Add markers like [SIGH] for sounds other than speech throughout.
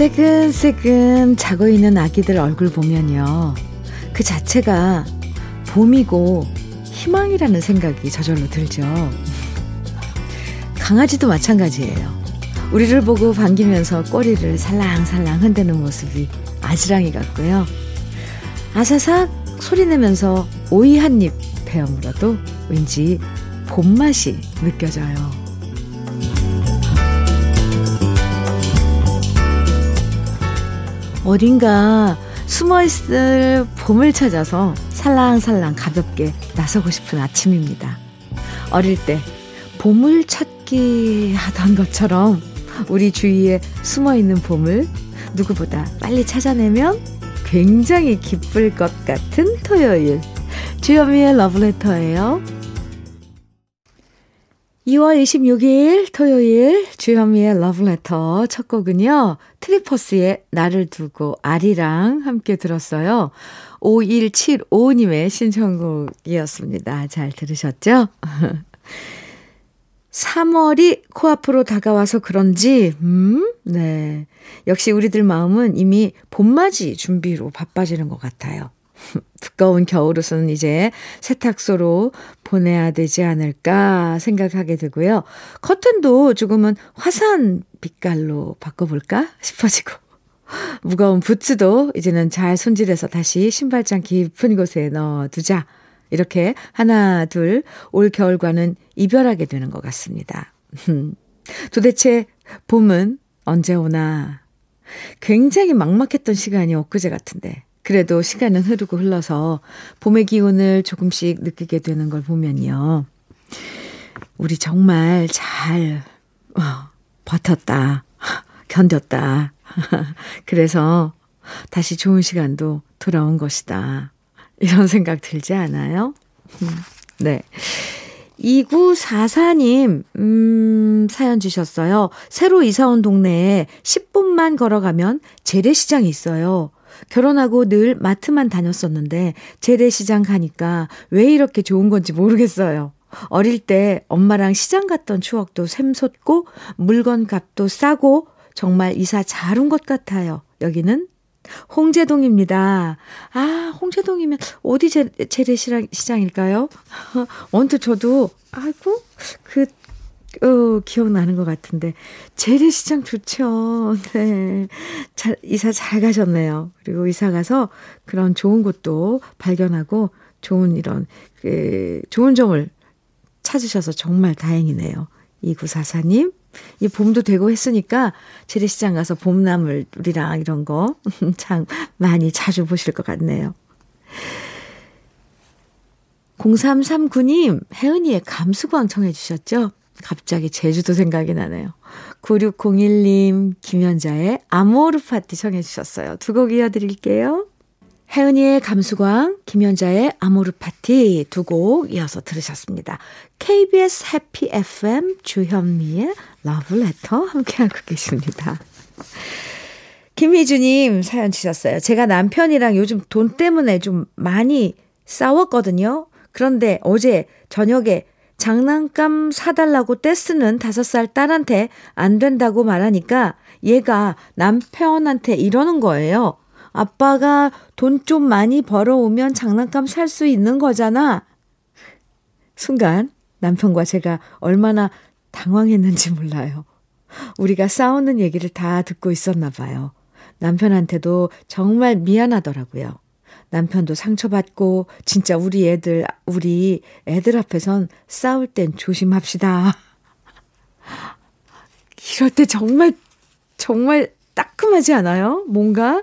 새근새근 자고 있는 아기들 얼굴 보면요. 그 자체가 봄이고 희망이라는 생각이 저절로 들죠. 강아지도 마찬가지예요. 우리를 보고 반기면서 꼬리를 살랑살랑 흔드는 모습이 아지랑이 같고요. 아사삭 소리 내면서 오이 한 입 베어 물어도 왠지 봄맛이 느껴져요. 어딘가 숨어있을 봄을 찾아서 살랑살랑 가볍게 나서고 싶은 아침입니다. 어릴 때 보물찾기 하던 것처럼 우리 주위에 숨어있는 봄을 누구보다 빨리 찾아내면 굉장히 기쁠 것 같은 토요일. 주현미의 러브레터예요. 2월 26일 토요일 주현미의 러브레터 첫 곡은요. 트리퍼스의 나를 두고 아리랑 함께 들었어요. 5175님의 신청곡이었습니다. 잘 들으셨죠? [LAUGHS] 3월이 코앞으로 다가와서 그런지, 음, 네. 역시 우리들 마음은 이미 봄맞이 준비로 바빠지는 것 같아요. [LAUGHS] 두꺼운 겨울옷은 이제 세탁소로 보내야 되지 않을까 생각하게 되고요. 커튼도 조금은 화사한 빛깔로 바꿔볼까 싶어지고. [LAUGHS] 무거운 부츠도 이제는 잘 손질해서 다시 신발장 깊은 곳에 넣어두자. 이렇게 하나, 둘, 올 겨울과는 이별하게 되는 것 같습니다. [LAUGHS] 도대체 봄은 언제 오나. 굉장히 막막했던 시간이 엊그제 같은데. 그래도 시간은 흐르고 흘러서 봄의 기운을 조금씩 느끼게 되는 걸 보면요. 우리 정말 잘 어, 버텼다. 견뎠다. [LAUGHS] 그래서 다시 좋은 시간도 돌아온 것이다. 이런 생각 들지 않아요? 음, 네. 2944님, 음, 사연 주셨어요. 새로 이사 온 동네에 10분만 걸어가면 재래시장이 있어요. 결혼하고 늘 마트만 다녔었는데 재래시장 가니까 왜 이렇게 좋은 건지 모르겠어요. 어릴 때 엄마랑 시장 갔던 추억도 샘솟고 물건 값도 싸고 정말 이사 잘 온 것 같아요. 여기는 홍제동입니다. 아, 홍제동이면 어디 재, 재래시장일까요? 언뜻 [LAUGHS] 저도, 아이고, 그, 어, 기억나는 것 같은데. 재래시장 좋죠. [LAUGHS] 네. 잘, 이사 잘 가셨네요. 그리고 이사 가서 그런 좋은 곳도 발견하고 좋은 이런, 그, 좋은 점을 찾으셔서 정말 다행이네요. 2944님. 이 봄도 되고 했으니까 재래시장 가서 봄나물이랑 이런 거 [LAUGHS] 참 많이 자주 보실 것 같네요. 0339님, 혜은이의 감수광 청해 주셨죠? 갑자기 제주도 생각이 나네요. 9601님, 김현자의 아모르 파티 청해 주셨어요. 두 곡 이어드릴게요. 혜은이의 감수광, 김연자의 아모르 파티 두 곡 이어서 들으셨습니다. KBS 해피 FM 주현미의 러브레터 함께하고 계십니다. 김희주님 사연 주셨어요. 제가 남편이랑 요즘 돈 때문에 좀 많이 싸웠거든요. 그런데 어제 저녁에 장난감 사달라고 떼쓰는 다섯 살 딸한테 안 된다고 말하니까 얘가 남편한테 이러는 거예요. 아빠가 돈 좀 많이 벌어오면 장난감 살 수 있는 거잖아. 순간 남편과 제가 얼마나 당황했는지 몰라요. 우리가 싸우는 얘기를 다 듣고 있었나 봐요. 남편한테도 정말 미안하더라고요. 남편도 상처받고 진짜 우리 애들 우리 애들 앞에선 싸울 땐 조심합시다. [LAUGHS] 이럴 때 정말 정말 따끔하지 않아요? 뭔가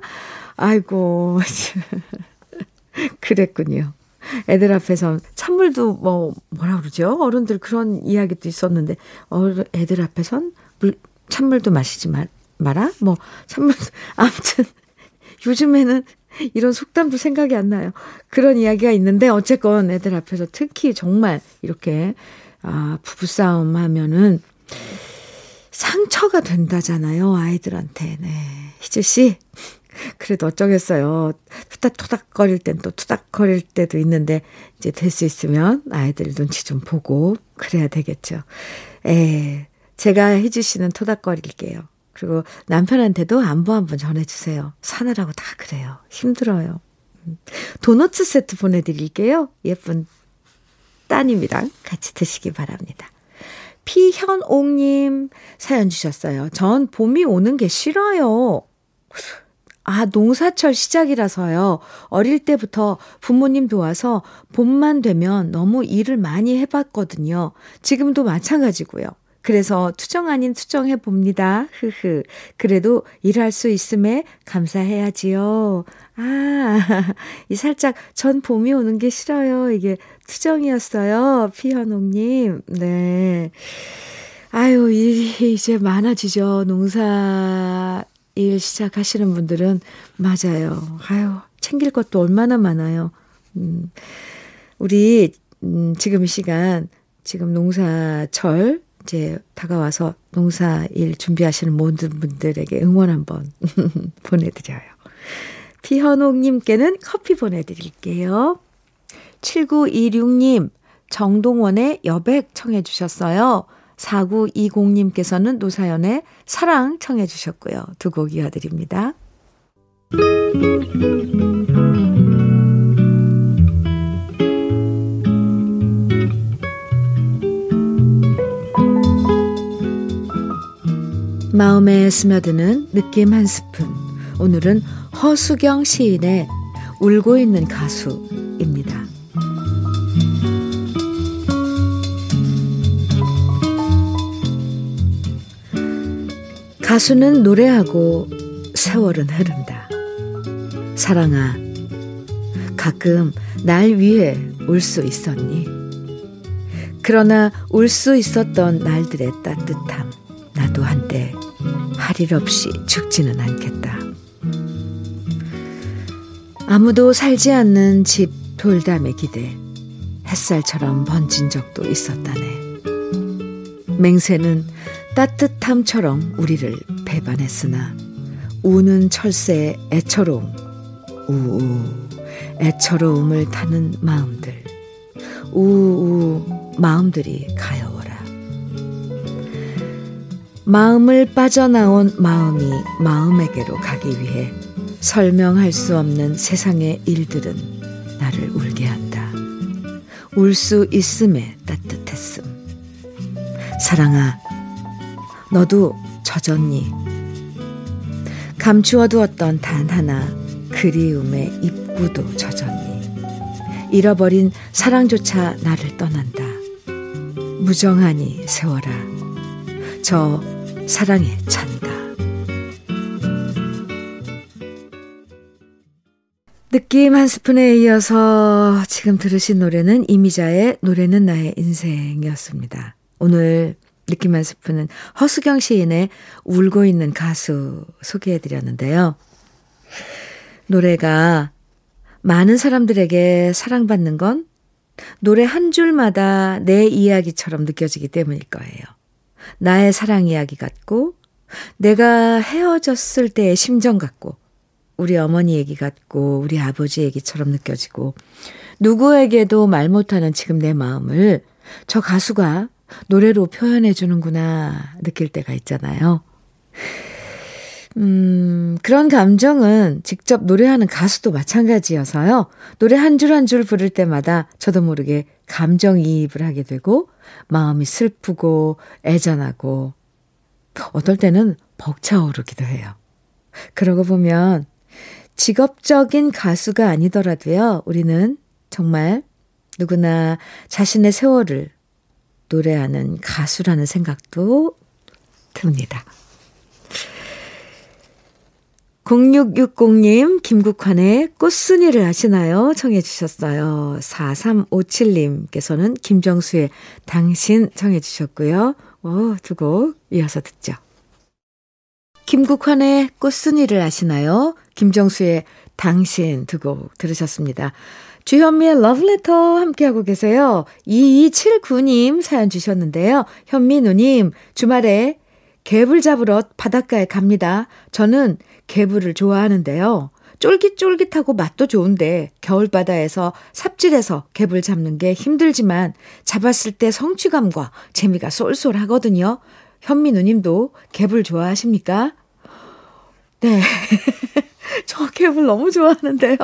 아이고, [LAUGHS] 그랬군요. 애들 앞에서 찬물도 뭐 뭐라 그러죠? 어른들 그런 이야기도 있었는데 어른 애들 앞에선 물 찬물도 마시지 마, 마라. 뭐 찬물 [LAUGHS] 아무튼 요즘에는 이런 속담도 생각이 안 나요. 그런 이야기가 있는데 어쨌건 애들 앞에서 특히 정말 이렇게 아 부부싸움 하면은 상처가 된다잖아요. 아이들한테. 네. 희주 씨 그래도 어쩌겠어요. 투닥투닥거릴 땐 또 투닥거릴 때도 있는데 이제 될 수 있으면 아이들 눈치 좀 보고 그래야 되겠죠. 에, 제가 혜지 씨는 토닥거릴게요. 그리고 남편한테도 안부 한번 전해주세요. 사느라고 다 그래요. 힘들어요. 음. 도너츠 세트 보내드릴게요. 예쁜 따님이랑 같이 드시기 바랍니다. 피현옥님 사연 주셨어요. 전 봄이 오는 게 싫어요. 아, 농사철 시작이라서요. 어릴 때부터 부모님 도와서 봄만 되면 너무 일을 많이 해봤거든요. 지금도 마찬가지고요. 그래서 투정 아닌 투정해 봅니다. 흐흐. 그래도 일할 수 있음에 감사해야지요. 아, [LAUGHS] 이 살짝 전 봄이 오는 게 싫어요. 이게 투정이었어요. 피현옥님. 네. 아유, 일이 이제 많아지죠. 농사 일 시작하시는 분들은 맞아요. 아유, 챙길 것도 얼마나 많아요. 음, 우리, 음, 지금 이 시간, 지금 농사철, 이제 다가와서 농사일 준비하시는 모든 분들에게 응원 한번 [LAUGHS] 보내드려요. 피현옥님께는 커피 보내드릴게요. 7926님, 정동원의 여백 청해 주셨어요. 4920님께서는 노사연의 사랑 청해 주셨고요. 두 곡 이어드립니다. 마음에 스며드는 느낌 한 스푼. 오늘은 허수경 시인의 울고 있는 가수입니다. 가수는 노래하고 세월은 흐른다. 사랑아, 가끔 날 위해 울 수 있었니? 그러나 울 수 있었던 날들의 따뜻함, 나도 한때 할 일 없이 죽지는 않겠다. 아무도 살지 않는 집 돌담에 기대 햇살처럼 번진 적도 있었다네. 맹세는 따뜻함처럼 우리를 배반했으나 우는 철새의 애처로움, 우우, 애처로움을 타는 마음들, 우우, 마음들이 가여워라. 마음을 빠져나온 마음이 마음에게로 가기 위해 설명할 수 없는 세상의 일들은 나를 울게 한다. 울 수 있음에 따뜻했음. 사랑아, 너도 젖었니? 감추어두었던 단 하나 그리움의 입구도 젖었니? 잃어버린 사랑조차 나를 떠난다. 무정하니 세워라. 저 사랑에 찬가. 느낌 한 스푼에 이어서 지금 들으신 노래는 이미자의 노래는 나의 인생이었습니다. 오늘 느낌 한 스푼은 허수경 시인의 울고 있는 가수 소개해 드렸는데요. 노래가 많은 사람들에게 사랑받는 건 노래 한 줄마다 내 이야기처럼 느껴지기 때문일 거예요. 나의 사랑 이야기 같고, 내가 헤어졌을 때의 심정 같고, 우리 어머니 얘기 같고, 우리 아버지 얘기처럼 느껴지고, 누구에게도 말 못하는 지금 내 마음을 저 가수가 노래로 표현해 주는구나 느낄 때가 있잖아요. 음, 그런 감정은 직접 노래하는 가수도 마찬가지여서요. 노래 한줄 한 줄 부를 때마다 저도 모르게 감정이입을 하게 되고, 마음이 슬프고, 애잔하고, 어떨 때는 벅차오르기도 해요. 그러고 보면, 직업적인 가수가 아니더라도요, 우리는 정말 누구나 자신의 세월을 노래하는 가수라는 생각도 듭니다. 0660님, 김국환의 꽃순이를 아시나요? 청해 주셨어요. 4357님께서는 김정수의 당신 청해 주셨고요. 오, 두곡 이어서 듣죠. 김국환의 꽃순이를 아시나요? 김정수의 당신 두 곡 들으셨습니다. 주현미의 러브레터 함께하고 계세요. 2279님 사연 주셨는데요. 현미 누님, 주말에 개불 잡으러 바닷가에 갑니다. 저는 개불을 좋아하는데요. 쫄깃쫄깃하고 맛도 좋은데 겨울바다에서 삽질해서 개불 잡는 게 힘들지만 잡았을 때 성취감과 재미가 쏠쏠하거든요. 현미 누님도 개불 좋아하십니까? 네. [LAUGHS] 저 개불 너무 좋아하는데요.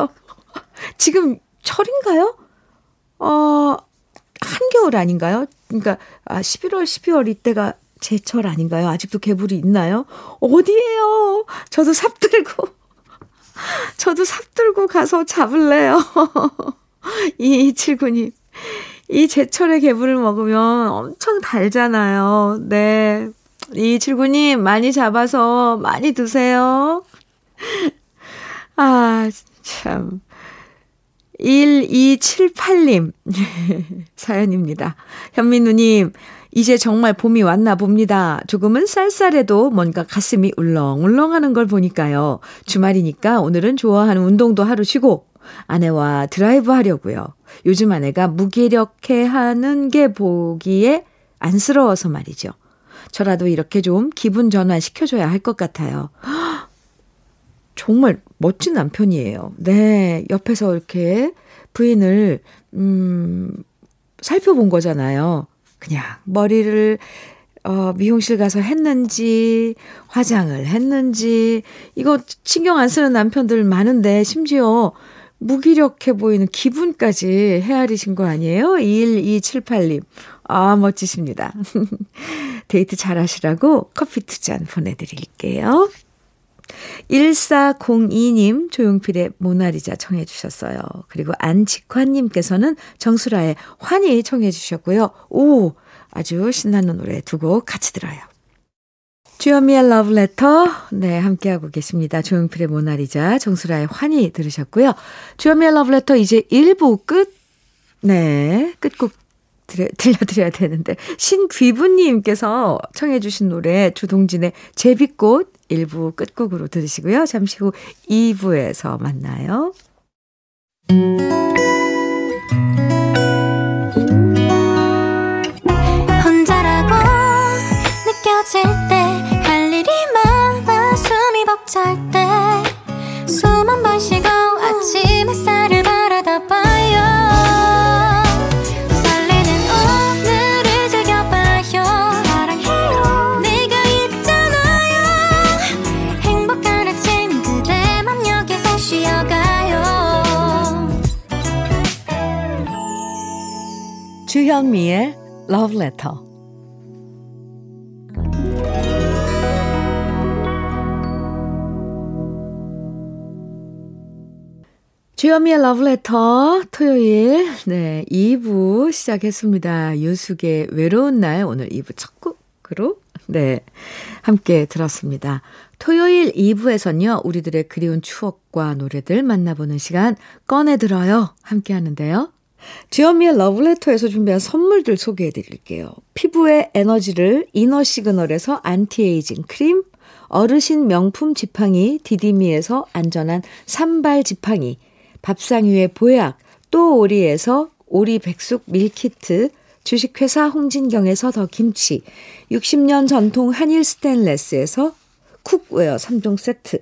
지금 철인가요? 어, 한겨울 아닌가요? 그러니까, 아, 11월, 12월 이때가 제철 아닌가요? 아직도 개불이 있나요? 어디에요? 저도 삽 들고, [LAUGHS] 저도 삽 들고 가서 잡을래요. [LAUGHS] 2279님. 이 제철의 개불을 먹으면 엄청 달잖아요. 네. 2279님, 많이 잡아서 많이 드세요. [LAUGHS] 아, 참. 1278님 사연입니다. 현민우님, 이제 정말 봄이 왔나 봅니다. 조금은 쌀쌀해도 뭔가 가슴이 울렁울렁하는 걸 보니까요. 주말이니까 오늘은 좋아하는 운동도 하루 쉬고 아내와 드라이브 하려고요. 요즘 아내가 무기력해 하는 게 보기에 안쓰러워서 말이죠. 저라도 이렇게 좀 기분 전환 시켜줘야 할 것 같아요. [GASPS] 정말 멋진 남편이에요. 네, 옆에서 이렇게 부인을, 음, 살펴본 거잖아요. 그냥 머리를, 어, 미용실 가서 했는지, 화장을 했는지, 이거 신경 안 쓰는 남편들 많은데, 심지어 무기력해 보이는 기분까지 헤아리신 거 아니에요? 21278님. 아, 멋지십니다. [LAUGHS] 데이트 잘 하시라고 커피 두 잔 보내드릴게요. 1402님 조용필의 모나리자 청해 주셨어요. 그리고 안직환님께서는 정수라의 환희 청해 주셨고요. 오 아주 신나는 노래 두 곡 같이 들어요. 주현미의 러브레터 네 함께하고 계십니다. 조용필의 모나리자 정수라의 환희 들으셨고요. 주현미의 러브레터 이제 1부 끝 네, 끝곡 들려, 들려드려야 되는데 신귀부님께서 청해 주신 노래 주동진의 제비꽃 1부 끝곡으로 들으시고요. 잠시 후 2부에서 만나요. 혼자라고 느껴질 때 할 일이 많아 숨이 벅찰 때숨한번 쉬 주현미의 Love Letter. 주현미의 러브레터 토요일 네 2부 시작했습니다. 유숙의 외로운 날 오늘 2부 첫 곡으로 네 함께 들었습니다. 토요일 2부에선요 우리들의 그리운 추억과 노래들 만나보는 시간 꺼내 들어요 함께 하는데요. 주현미의 러브레터에서 준비한 선물들 소개해 드릴게요. 피부의 에너지를 이너 시그널에서 안티에이징 크림, 어르신 명품 지팡이 디디미에서 안전한 삼발 지팡이, 밥상 위의 보약, 또 오리에서 오리 백숙 밀키트, 주식회사 홍진경에서 더 김치, 60년 전통 한일 스텐레스에서 cookware 3종 세트,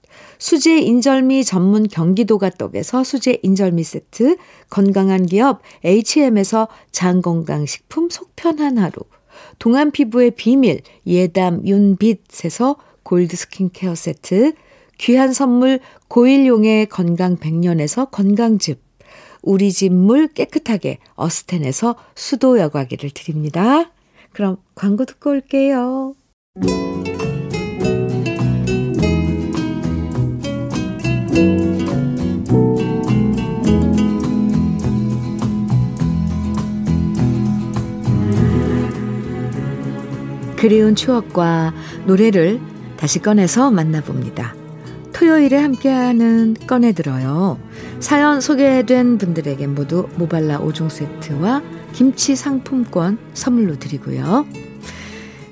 수제 인절미 전문 경기도가 떡에서 수제 인절미 세트, 건강한 기업 H&M에서 장건강식품 속편한 하루, 동안 피부의 비밀 예담 윤빛에서 골드 스킨케어 세트, 귀한 선물 고일용의 건강 백년에서 건강즙, 우리 집 물 깨끗하게 어스텐에서 수도 여과기를 드립니다. 그럼 광고 듣고 올게요. 그리운 추억과 노래를 다시 꺼내서 만나봅니다. 토요일에 함께하는 꺼내들어요. 사연 소개된 분들에게 모두 모발라 5종 세트와 김치 상품권 선물로 드리고요.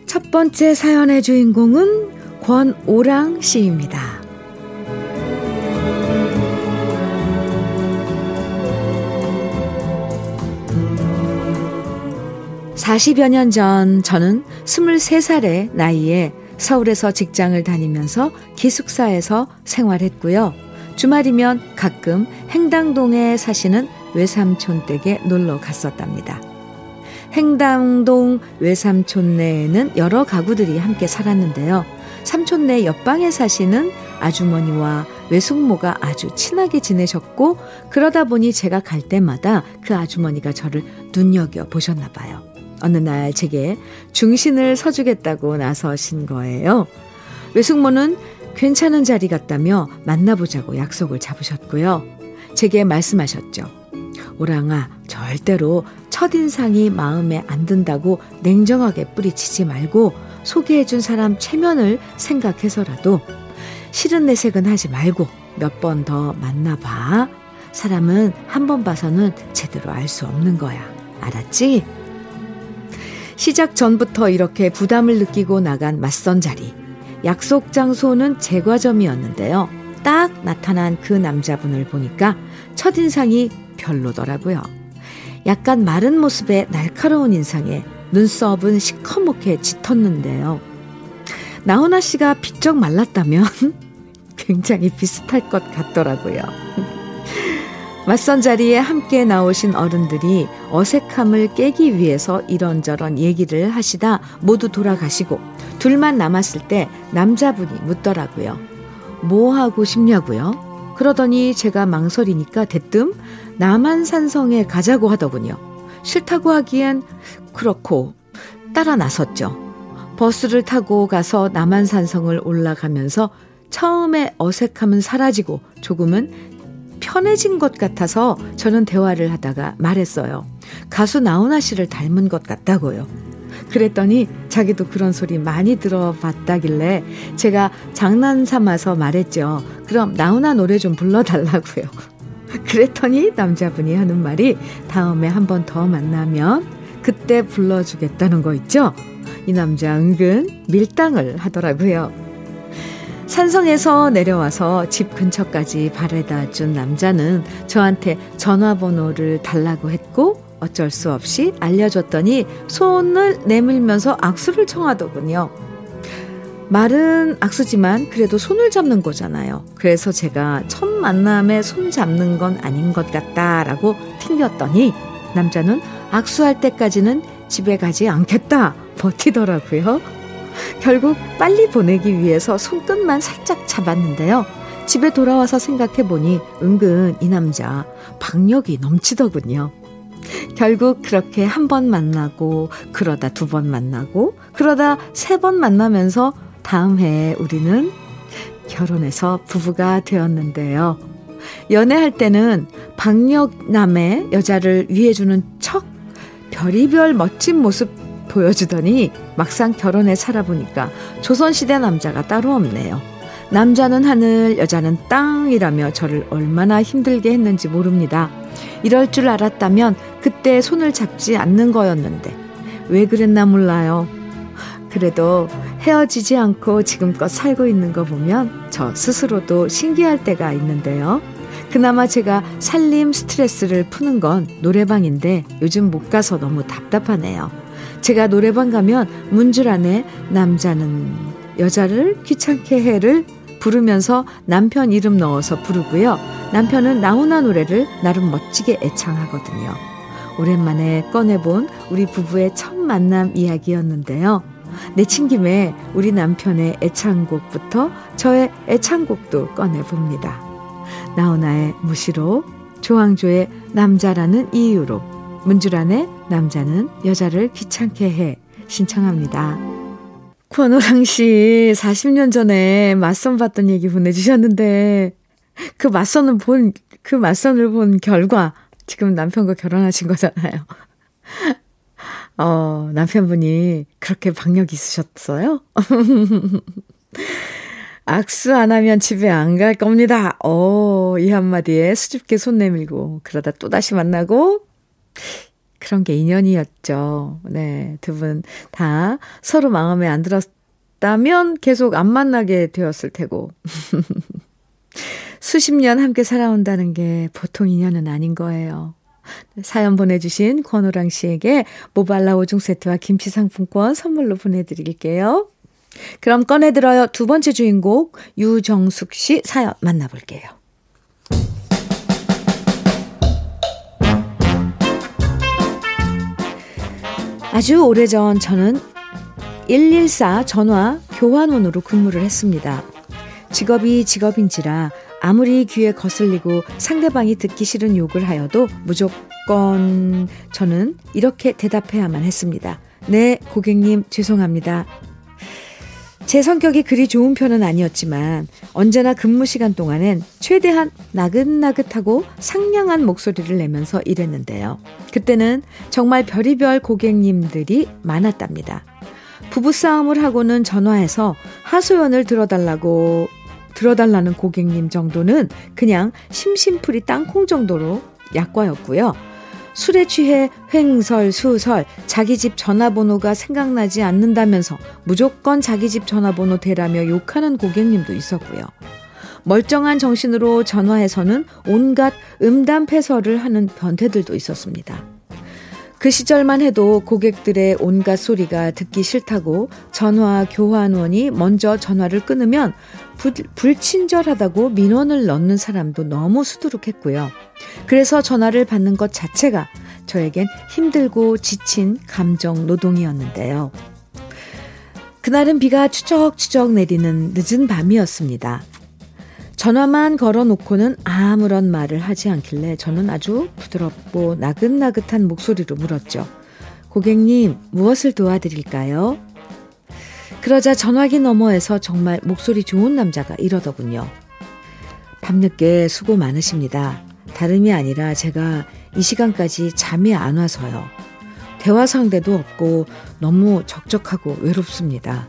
첫 번째 사연의 주인공은 권오랑 씨입니다. 40여 년 전 저는 23살의 나이에 서울에서 직장을 다니면서 기숙사에서 생활했고요. 주말이면 가끔 행당동에 사시는 외삼촌 댁에 놀러 갔었답니다. 행당동 외삼촌네에는 여러 가구들이 함께 살았는데요. 삼촌네 옆방에 사시는 아주머니와 외숙모가 아주 친하게 지내셨고 그러다 보니 제가 갈 때마다 그 아주머니가 저를 눈여겨 보셨나 봐요. 어느 날 제게 중신을 서주겠다고 나서신 거예요. 외숙모는 괜찮은 자리 같다며 만나보자고 약속을 잡으셨고요. 제게 말씀하셨죠. 오랑아, 절대로 첫인상이 마음에 안 든다고 냉정하게 뿌리치지 말고 소개해준 사람 체면을 생각해서라도 싫은 내색은 하지 말고 몇 번 더 만나봐. 사람은 한 번 봐서는 제대로 알 수 없는 거야. 알았지? 시작 전부터 이렇게 부담을 느끼고 나간 맞선 자리. 약속 장소는 제과점이었는데요. 딱 나타난 그 남자분을 보니까 첫인상이 별로더라고요. 약간 마른 모습에 날카로운 인상에 눈썹은 시커멓게 짙었는데요. 나훈아 씨가 비쩍 말랐다면 [LAUGHS] 굉장히 비슷할 것 같더라고요. 맞선 자리에 함께 나오신 어른들이 어색함을 깨기 위해서 이런저런 얘기를 하시다 모두 돌아가시고 둘만 남았을 때 남자분이 묻더라고요. 뭐 하고 싶냐고요? 그러더니 제가 망설이니까 대뜸 남한산성에 가자고 하더군요. 싫다고 하기엔 그렇고 따라 나섰죠. 버스를 타고 가서 남한산성을 올라가면서 처음에 어색함은 사라지고 조금은 편해진 것 같아서 저는 대화를 하다가 말했어요. 가수 나훈아 씨를 닮은 것 같다고요. 그랬더니 자기도 그런 소리 많이 들어봤다길래 제가 장난 삼아서 말했죠. 그럼 나훈아 노래 좀 불러달라고요. [LAUGHS] 그랬더니 남자분이 하는 말이 다음에 한 번 더 만나면 그때 불러주겠다는 거 있죠? 이 남자 은근 밀당을 하더라고요. 산성에서 내려와서 집 근처까지 바래다 준 남자는 저한테 전화번호를 달라고 했고 어쩔 수 없이 알려줬더니 손을 내밀면서 악수를 청하더군요. 말은 악수지만 그래도 손을 잡는 거잖아요. 그래서 제가 첫 만남에 손 잡는 건 아닌 것 같다라고 튕겼더니 남자는 악수할 때까지는 집에 가지 않겠다 버티더라고요. 결국 빨리 보내기 위해서 손끝만 살짝 잡았는데요. 집에 돌아와서 생각해 보니 은근 이 남자 박력이 넘치더군요. 결국 그렇게 한 번 만나고 그러다 두 번 만나고 그러다 세 번 만나면서 다음 해에 우리는 결혼해서 부부가 되었는데요. 연애할 때는 박력남의 여자를 위해주는 척 별이별 멋진 모습 보여주더니 막상 결혼해 살아보니까 조선시대 남자가 따로 없네요. 남자는 하늘, 여자는 땅이라며 저를 얼마나 힘들게 했는지 모릅니다. 이럴 줄 알았다면 그때 손을 잡지 않는 거였는데 왜 그랬나 몰라요. 그래도 헤어지지 않고 지금껏 살고 있는 거 보면 저 스스로도 신기할 때가 있는데요. 그나마 제가 살림 스트레스를 푸는 건 노래방인데 요즘 못 가서 너무 답답하네요. 제가 노래방 가면 안에 남자는 여자를 귀찮게 해를 부르면서 남편 이름 넣어서 부르고요. 남편은 나훈아 노래를 나름 멋지게 애창하거든요. 오랜만에 꺼내본 우리 부부의 첫 만남 이야기였는데요. 내친 김에 우리 남편의 애창곡부터 저의 애창곡도 꺼내봅니다. 나훈아의 무시로, 조항조의 남자라는 이유로, 문주란의 남자는 여자를 귀찮게 해 신청합니다. 권호랑 씨 40년 전에 맞선 봤던 얘기 보내주셨는데 그 맞선을 본, 그 맞선을 본 결과 지금 남편과 결혼하신 거잖아요. [LAUGHS] 어, 남편분이 그렇게 박력 있으셨어요? [LAUGHS] 악수 안 하면 집에 안 갈 겁니다. 어, 이 한마디에 수줍게 손 내밀고, 그러다 또다시 만나고, 그런 게 인연이었죠. 네. 두 분 다 서로 마음에 안 들었, 않았다면 계속 안 만나게 되었을 테고. [LAUGHS] 수십 년 함께 살아온다는 게 보통 인연은 아닌 거예요. 사연 보내주신 권호랑 씨에게 모발라 5종 세트와 김치 상품권 선물로 보내드릴게요. 그럼 꺼내들어요. 두 번째 주인공 유정숙 씨 사연 만나볼게요. 아주 오래전 저는 114 전화 교환원으로 근무를 했습니다. 직업이 직업인지라 아무리 귀에 거슬리고 상대방이 듣기 싫은 욕을 하여도 무조건 저는 이렇게 대답해야만 했습니다. 네, 고객님, 죄송합니다. 제 성격이 그리 좋은 편은 아니었지만 언제나 근무 시간 동안엔 최대한 나긋나긋하고 상냥한 목소리를 내면서 일했는데요. 그때는 정말 별의별 고객님들이 많았답니다. 부부싸움을 하고는 전화해서 하소연을 들어달라고 들어달라는 고객님 정도는 그냥 심심풀이 땅콩 정도로 약과였고요. 술에 취해 횡설수설 자기 집 전화번호가 생각나지 않는다면서 무조건 자기 집 전화번호 대라며 욕하는 고객님도 있었고요. 멀쩡한 정신으로 전화해서는 온갖 음담패설을 하는 변태들도 있었습니다. 그 시절만 해도 고객들의 온갖 소리가 듣기 싫다고 전화 교환원이 먼저 전화를 끊으면 불, 불친절하다고 민원을 넣는 사람도 너무 수두룩했고요. 그래서 전화를 받는 것 자체가 저에겐 힘들고 지친 감정 노동이었는데요. 그날은 비가 추적추적 내리는 늦은 밤이었습니다. 전화만 걸어놓고는 아무런 말을 하지 않길래 저는 아주 부드럽고 나긋나긋한 목소리로 물었죠. 고객님, 무엇을 도와드릴까요? 그러자 전화기 너머에서 정말 목소리 좋은 남자가 이러더군요. 밤늦게 수고 많으십니다. 다름이 아니라 제가 이 시간까지 잠이 안 와서요. 대화 상대도 없고 너무 적적하고 외롭습니다.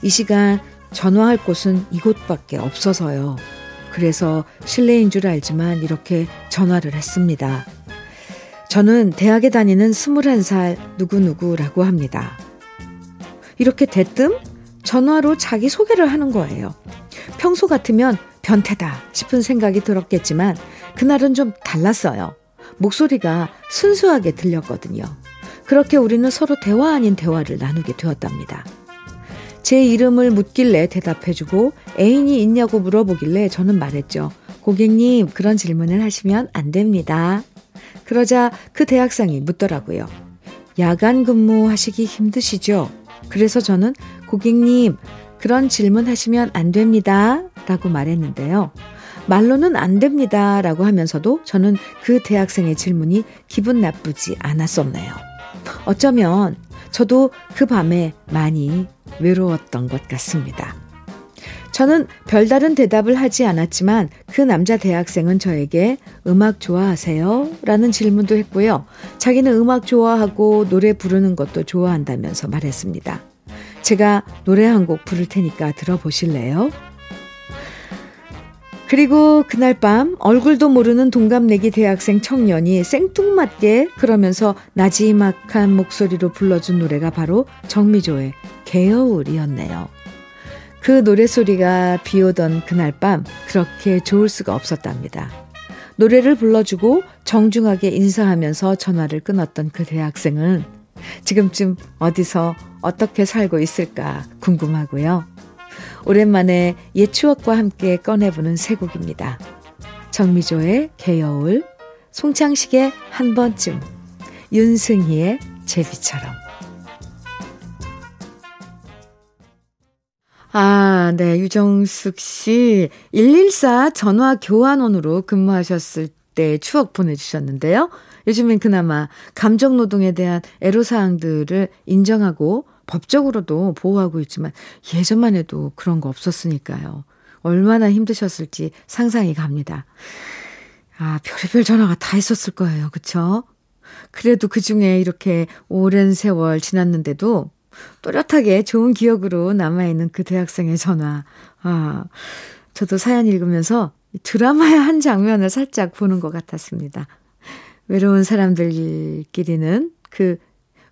이 시간 전화할 곳은 이곳밖에 없어서요. 그래서 실례인 줄 알지만 이렇게 전화를 했습니다. 저는 대학에 다니는 21살 누구누구라고 합니다. 이렇게 대뜸 전화로 자기 소개를 하는 거예요. 평소 같으면 변태다 싶은 생각이 들었겠지만 그날은 좀 달랐어요. 목소리가 순수하게 들렸거든요. 그렇게 우리는 서로 대화 아닌 대화를 나누게 되었답니다. 제 이름을 묻길래 대답해주고 애인이 있냐고 물어보길래 저는 말했죠. 고객님, 그런 질문을 하시면 안 됩니다. 그러자 그 대학생이 묻더라고요. 야간 근무하시기 힘드시죠? 그래서 저는 고객님, 그런 질문 하시면 안 됩니다. 라고 말했는데요. 말로는 안 됩니다. 라고 하면서도 저는 그 대학생의 질문이 기분 나쁘지 않았었네요. 어쩌면 저도 그 밤에 많이 외로웠던 것 같습니다. 저는 별다른 대답을 하지 않았지만 그 남자 대학생은 저에게 음악 좋아하세요? 라는 질문도 했고요. 자기는 음악 좋아하고 노래 부르는 것도 좋아한다면서 말했습니다. 제가 노래 한 곡 부를 테니까 들어보실래요? 그리고 그날 밤 얼굴도 모르는 동갑내기 대학생 청년이 생뚱맞게 그러면서 나지막한 목소리로 불러준 노래가 바로 정미조의 개여울이었네요. 그 노래소리가 비 오던 그날 밤 그렇게 좋을 수가 없었답니다. 노래를 불러주고 정중하게 인사하면서 전화를 끊었던 그 대학생은 지금쯤 어디서 어떻게 살고 있을까 궁금하고요. 오랜만에 옛 추억과 함께 꺼내보는 새 곡입니다. 정미조의 개여울, 송창식의 한 번쯤, 윤승희의 제비처럼. 아, 네. 유정숙 씨. 114 전화 교환원으로 근무하셨을 때 추억 보내주셨는데요. 요즘엔 그나마 감정노동에 대한 애로사항들을 인정하고 법적으로도 보호하고 있지만 예전만 해도 그런 거 없었으니까요. 얼마나 힘드셨을지 상상이 갑니다. 아, 별의별 전화가 다 있었을 거예요. 그쵸? 그래도 그 중에 이렇게 오랜 세월 지났는데도 또렷하게 좋은 기억으로 남아있는 그 대학생의 전화. 아, 저도 사연 읽으면서 드라마의 한 장면을 살짝 보는 것 같았습니다. 외로운 사람들끼리는 그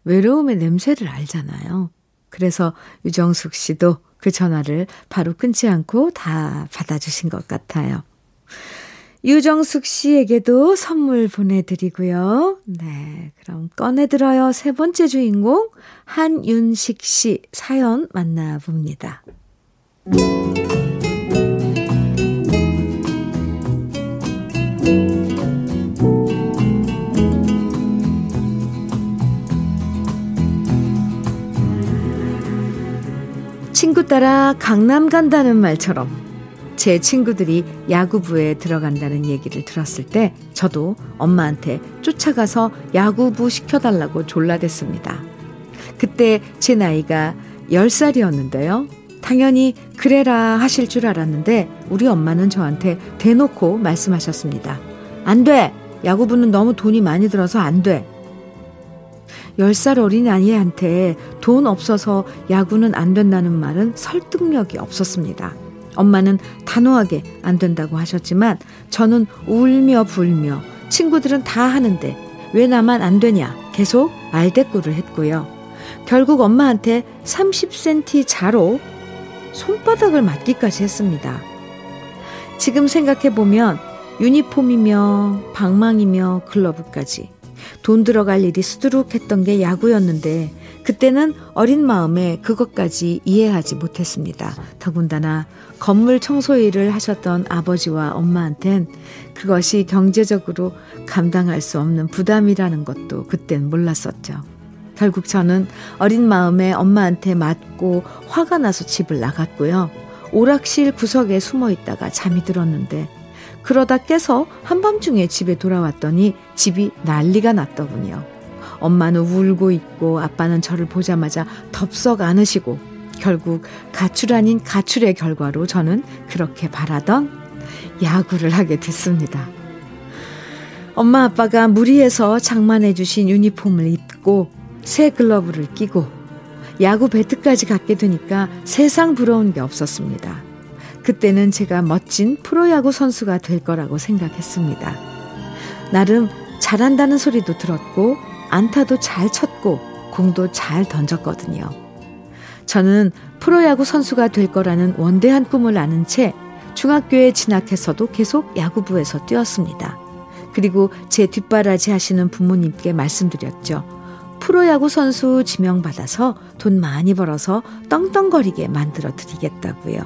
외로움의 냄새를 알잖아요. 그래서 유정숙 씨도 그 전화를 바로 끊지 않고 다 받아주신 것 같아요. 유정숙 씨에게도 선물 보내드리고요. 네, 그럼 꺼내들어요. 세 번째 주인공 한윤식 씨 사연 만나봅니다. 친구 따라 강남 간다는 말처럼 제 친구들이 야구부에 들어간다는 얘기를 들었을 때 저도 엄마한테 쫓아가서 야구부 시켜달라고 졸라댔습니다. 그때 제 나이가 10살이었는데요. 당연히 그래라 하실 줄 알았는데 우리 엄마는 저한테 대놓고 말씀하셨습니다. 안 돼! 야구부는 너무 돈이 많이 들어서 안 돼! 10살 어린 아이한테 돈 없어서 야구는 안 된다는 말은 설득력이 없었습니다. 엄마는 단호하게 안 된다고 하셨지만 저는 울며 불며 친구들은 다 하는데 왜 나만 안 되냐 계속 알대꾸를 했고요. 결국 엄마한테 30cm 자로 손바닥을 맞기까지 했습니다. 지금 생각해보면 유니폼이며 방망이며 글러브까지 돈 들어갈 일이 수두룩했던 게 야구였는데 그때는 어린 마음에 그것까지 이해하지 못했습니다. 더군다나 건물 청소 일을 하셨던 아버지와 엄마한텐 그것이 경제적으로 감당할 수 없는 부담이라는 것도 그땐 몰랐었죠. 결국 저는 어린 마음에 엄마한테 맞고 화가 나서 집을 나갔고요. 오락실 구석에 숨어 있다가 잠이 들었는데 그러다 깨서 한밤중에 집에 돌아왔더니 집이 난리가 났더군요. 엄마는 울고 있고 아빠는 저를 보자마자 덥석 안으시고 결국 가출 아닌 가출의 결과로 저는 그렇게 바라던 야구를 하게 됐습니다. 엄마 아빠가 무리해서 장만해 주신 유니폼을 입고 새 글러브를 끼고 야구 배트까지 갖게 되니까 세상 부러운 게 없었습니다. 그때는 제가 멋진 프로야구 선수가 될 거라고 생각했습니다. 나름 잘한다는 소리도 들었고, 안타도 잘 쳤고, 공도 잘 던졌거든요. 저는 프로야구 선수가 될 거라는 원대한 꿈을 아는 채 중학교에 진학해서도 계속 야구부에서 뛰었습니다. 그리고 제 뒷바라지 하시는 부모님께 말씀드렸죠. 프로야구 선수 지명받아서 돈 많이 벌어서 떵떵거리게 만들어 드리겠다고요.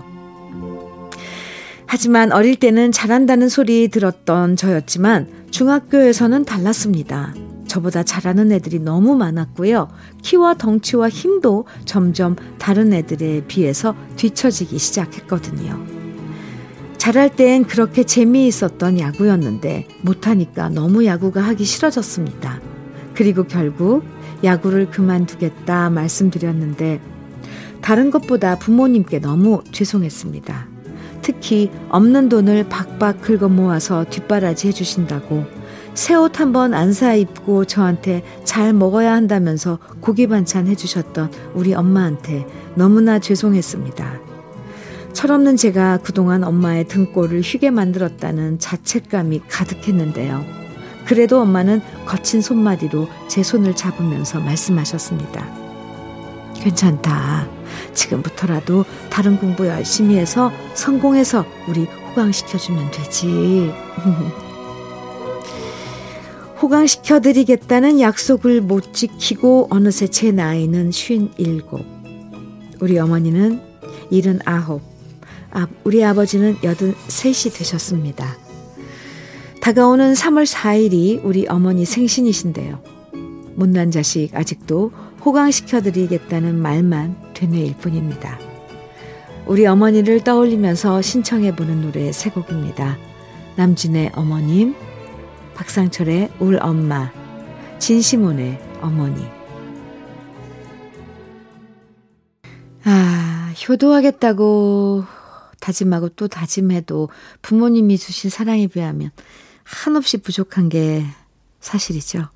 하지만 어릴 때는 잘한다는 소리 들었던 저였지만 중학교에서는 달랐습니다. 저보다 잘하는 애들이 너무 많았고요. 키와 덩치와 힘도 점점 다른 애들에 비해서 뒤처지기 시작했거든요. 잘할 땐 그렇게 재미있었던 야구였는데 못하니까 너무 야구가 하기 싫어졌습니다. 그리고 결국 야구를 그만두겠다 말씀드렸는데 다른 것보다 부모님께 너무 죄송했습니다. 특히 없는 돈을 박박 긁어 모아서 뒷바라지 해주신다고 새 옷 한번 안 사 입고 저한테 잘 먹어야 한다면서 고기 반찬 해주셨던 우리 엄마한테 너무나 죄송했습니다. 철없는 제가 그동안 엄마의 등골을 휘게 만들었다는 자책감이 가득했는데요. 그래도 엄마는 거친 손마디로 제 손을 잡으면서 말씀하셨습니다. 괜찮다. 지금부터라도 다른 공부 열심히 해서 성공해서 우리 호강시켜주면 되지. [LAUGHS] 호강시켜드리겠다는 약속을 못 지키고 어느새 제 나이는 쉰 일곱. 우리 어머니는 일흔 아홉. 아, 우리 아버지는 여든 셋이 되셨습니다. 다가오는 3월 4일이 우리 어머니 생신이신데요. 못난 자식 아직도 호강시켜드리겠다는 말만 되뇌일 뿐입니다. 우리 어머니를 떠올리면서 신청해보는 노래 세 곡입니다. 남진의 어머님, 박상철의 울 엄마, 진시몬의 어머니. 아, 효도하겠다고 다짐하고 또 다짐해도 부모님이 주신 사랑에 비하면 한없이 부족한 게 사실이죠.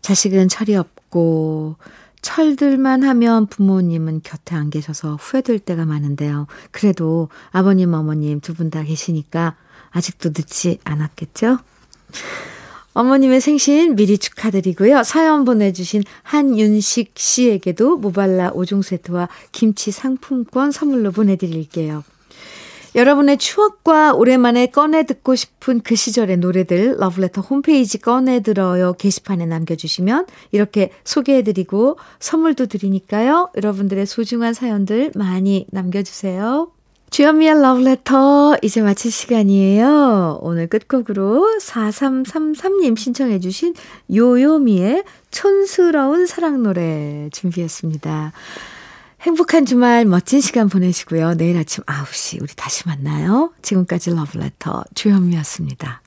자식은 철이 없고 철들만 하면 부모님은 곁에 안 계셔서 후회될 때가 많은데요. 그래도 아버님, 어머님 두 분 다 계시니까 아직도 늦지 않았겠죠? 어머님의 생신 미리 축하드리고요. 사연 보내주신 한윤식 씨에게도 모발라 5종 세트와 김치 상품권 선물로 보내드릴게요. 여러분의 추억과 오랜만에 꺼내 듣고 싶은 그 시절의 노래들 러브레터 홈페이지 꺼내 들어요 게시판에 남겨주시면 이렇게 소개해드리고 선물도 드리니까요. 여러분들의 소중한 사연들 많이 남겨주세요. 주현미의 러브레터 이제 마칠 시간이에요. 오늘 끝곡으로 4333님 신청해 주신 요요미의 촌스러운 사랑 노래 준비했습니다. 행복한 주말 멋진 시간 보내시고요. 내일 아침 9시 우리 다시 만나요. 지금까지 러브레터 주현미였습니다.